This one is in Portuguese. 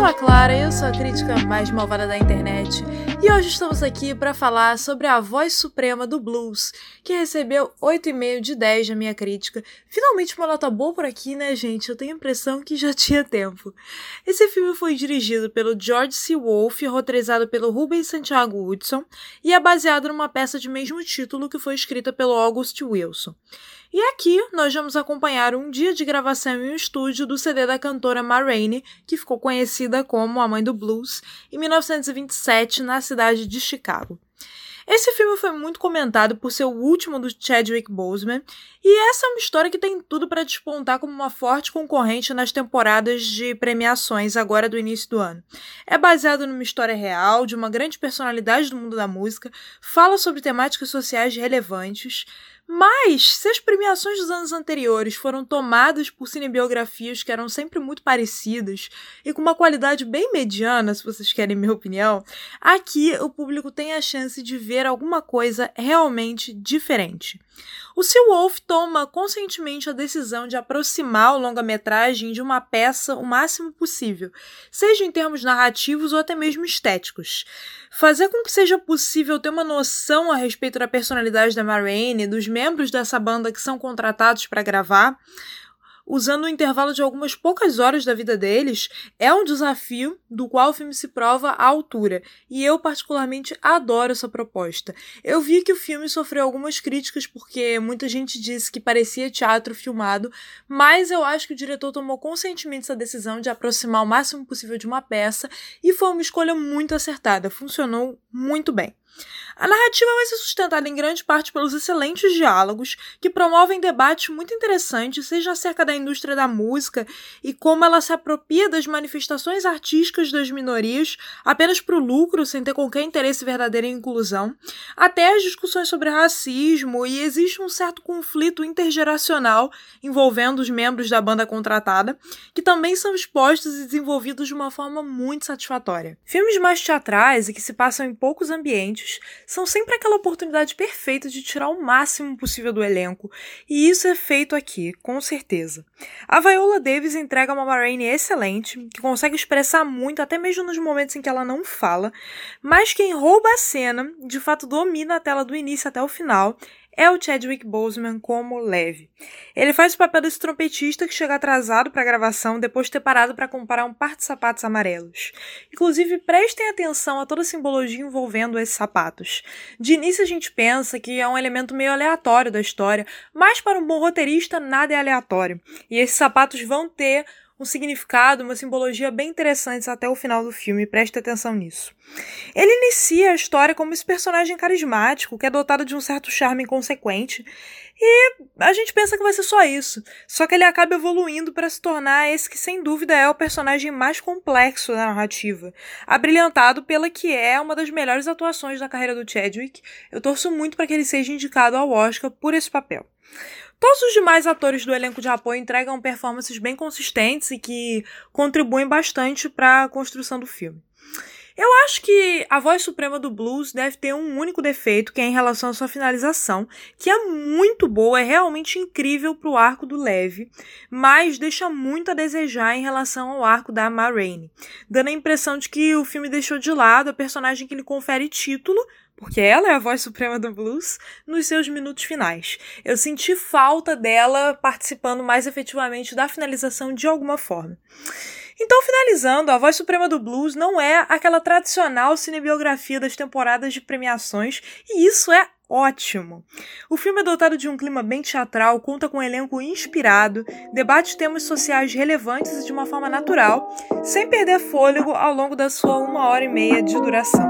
sou a Clara, eu sou a crítica mais malvada da internet, e hoje estamos aqui para falar sobre a voz suprema do blues, que recebeu 8,5 de 10 na minha crítica. Finalmente uma nota boa por aqui, né, gente? Eu tenho a impressão que já tinha tempo. Esse filme foi dirigido pelo George C. Wolfe, roteirizado pelo Rubens Santiago Woodson, e é baseado numa peça de mesmo título que foi escrita pelo August Wilson. E aqui nós vamos acompanhar um dia de gravação em um estúdio do CD da cantora Ma Rainey, que ficou conhecida como a mãe do blues, em 1927 na cidade de Chicago. Esse filme foi muito comentado por ser o último do Chadwick Boseman, e essa é uma história que tem tudo para despontar como uma forte concorrente nas temporadas de premiações agora do início do ano. É baseado numa história real de uma grande personalidade do mundo da música, fala sobre temáticas sociais relevantes, mas, se as premiações dos anos anteriores foram tomadas por cinebiografias que eram sempre muito parecidas e com uma qualidade bem mediana, se vocês querem minha opinião, aqui o público tem a chance de ver alguma coisa realmente diferente. O Seal Wolf toma conscientemente a decisão de aproximar o longa-metragem de uma peça o máximo possível, seja em termos narrativos ou até mesmo estéticos. Fazer com que seja possível ter uma noção a respeito da personalidade da Marraine, dos membros dessa banda que são contratados para gravar, usando o intervalo de algumas poucas horas da vida deles, é um desafio do qual o filme se prova à altura, e eu particularmente adoro essa proposta. Eu vi que o filme sofreu algumas críticas porque muita gente disse que parecia teatro filmado, mas eu acho que o diretor tomou conscientemente essa decisão de aproximar o máximo possível de uma peça e foi uma escolha muito acertada, funcionou muito bem. A narrativa vai ser sustentada em grande parte pelos excelentes diálogos que promovem debates muito interessantes, seja acerca da indústria da música e como ela se apropria das manifestações artísticas das minorias apenas para o lucro, sem ter qualquer interesse verdadeiro em inclusão, até as discussões sobre racismo e existe um certo conflito intergeracional envolvendo os membros da banda contratada, que também são expostos e desenvolvidos de uma forma muito satisfatória. Filmes mais teatrais e que se passam em poucos ambientes são sempre aquela oportunidade perfeita de tirar o máximo possível do elenco, e isso é feito aqui, com certeza. A Viola Davis entrega uma Marraine excelente, que consegue expressar muito, até mesmo nos momentos em que ela não fala, mas quem rouba a cena, de fato domina a tela do início até o final, é o Chadwick Boseman como Lev. Ele faz o papel desse trompetista que chega atrasado para a gravação depois de ter parado para comprar um par de sapatos amarelos. Inclusive, prestem atenção a toda a simbologia envolvendo esses sapatos. De início a gente pensa que é um elemento meio aleatório da história, mas para um bom roteirista nada é aleatório. E esses sapatos vão ter um significado, uma simbologia bem interessantes até o final do filme, preste atenção nisso. Ele inicia a história como esse personagem carismático, que é dotado de um certo charme inconsequente, e a gente pensa que vai ser só isso. Só que ele acaba evoluindo para se tornar esse que, sem dúvida, é o personagem mais complexo da narrativa, abrilhantado pela que é uma das melhores atuações da carreira do Chadwick. Eu torço muito para que ele seja indicado ao Oscar por esse papel. Todos os demais atores do elenco de apoio entregam performances bem consistentes e que contribuem bastante para a construção do filme. Eu acho que a voz suprema do blues deve ter um único defeito, que é em relação à sua finalização, que é muito boa, é realmente incrível pro arco do Leve, mas deixa muito a desejar em relação ao arco da Ma Rainey, dando a impressão de que o filme deixou de lado a personagem que lhe confere título, porque ela é a voz suprema do blues, nos seus minutos finais. Eu senti falta dela participando mais efetivamente da finalização de alguma forma. Então, finalizando, a voz suprema do blues não é aquela tradicional cinebiografia das temporadas de premiações, e isso é ótimo. O filme é dotado de um clima bem teatral, conta com um elenco inspirado, debate temas sociais relevantes de uma forma natural, sem perder fôlego ao longo da sua uma hora e meia de duração.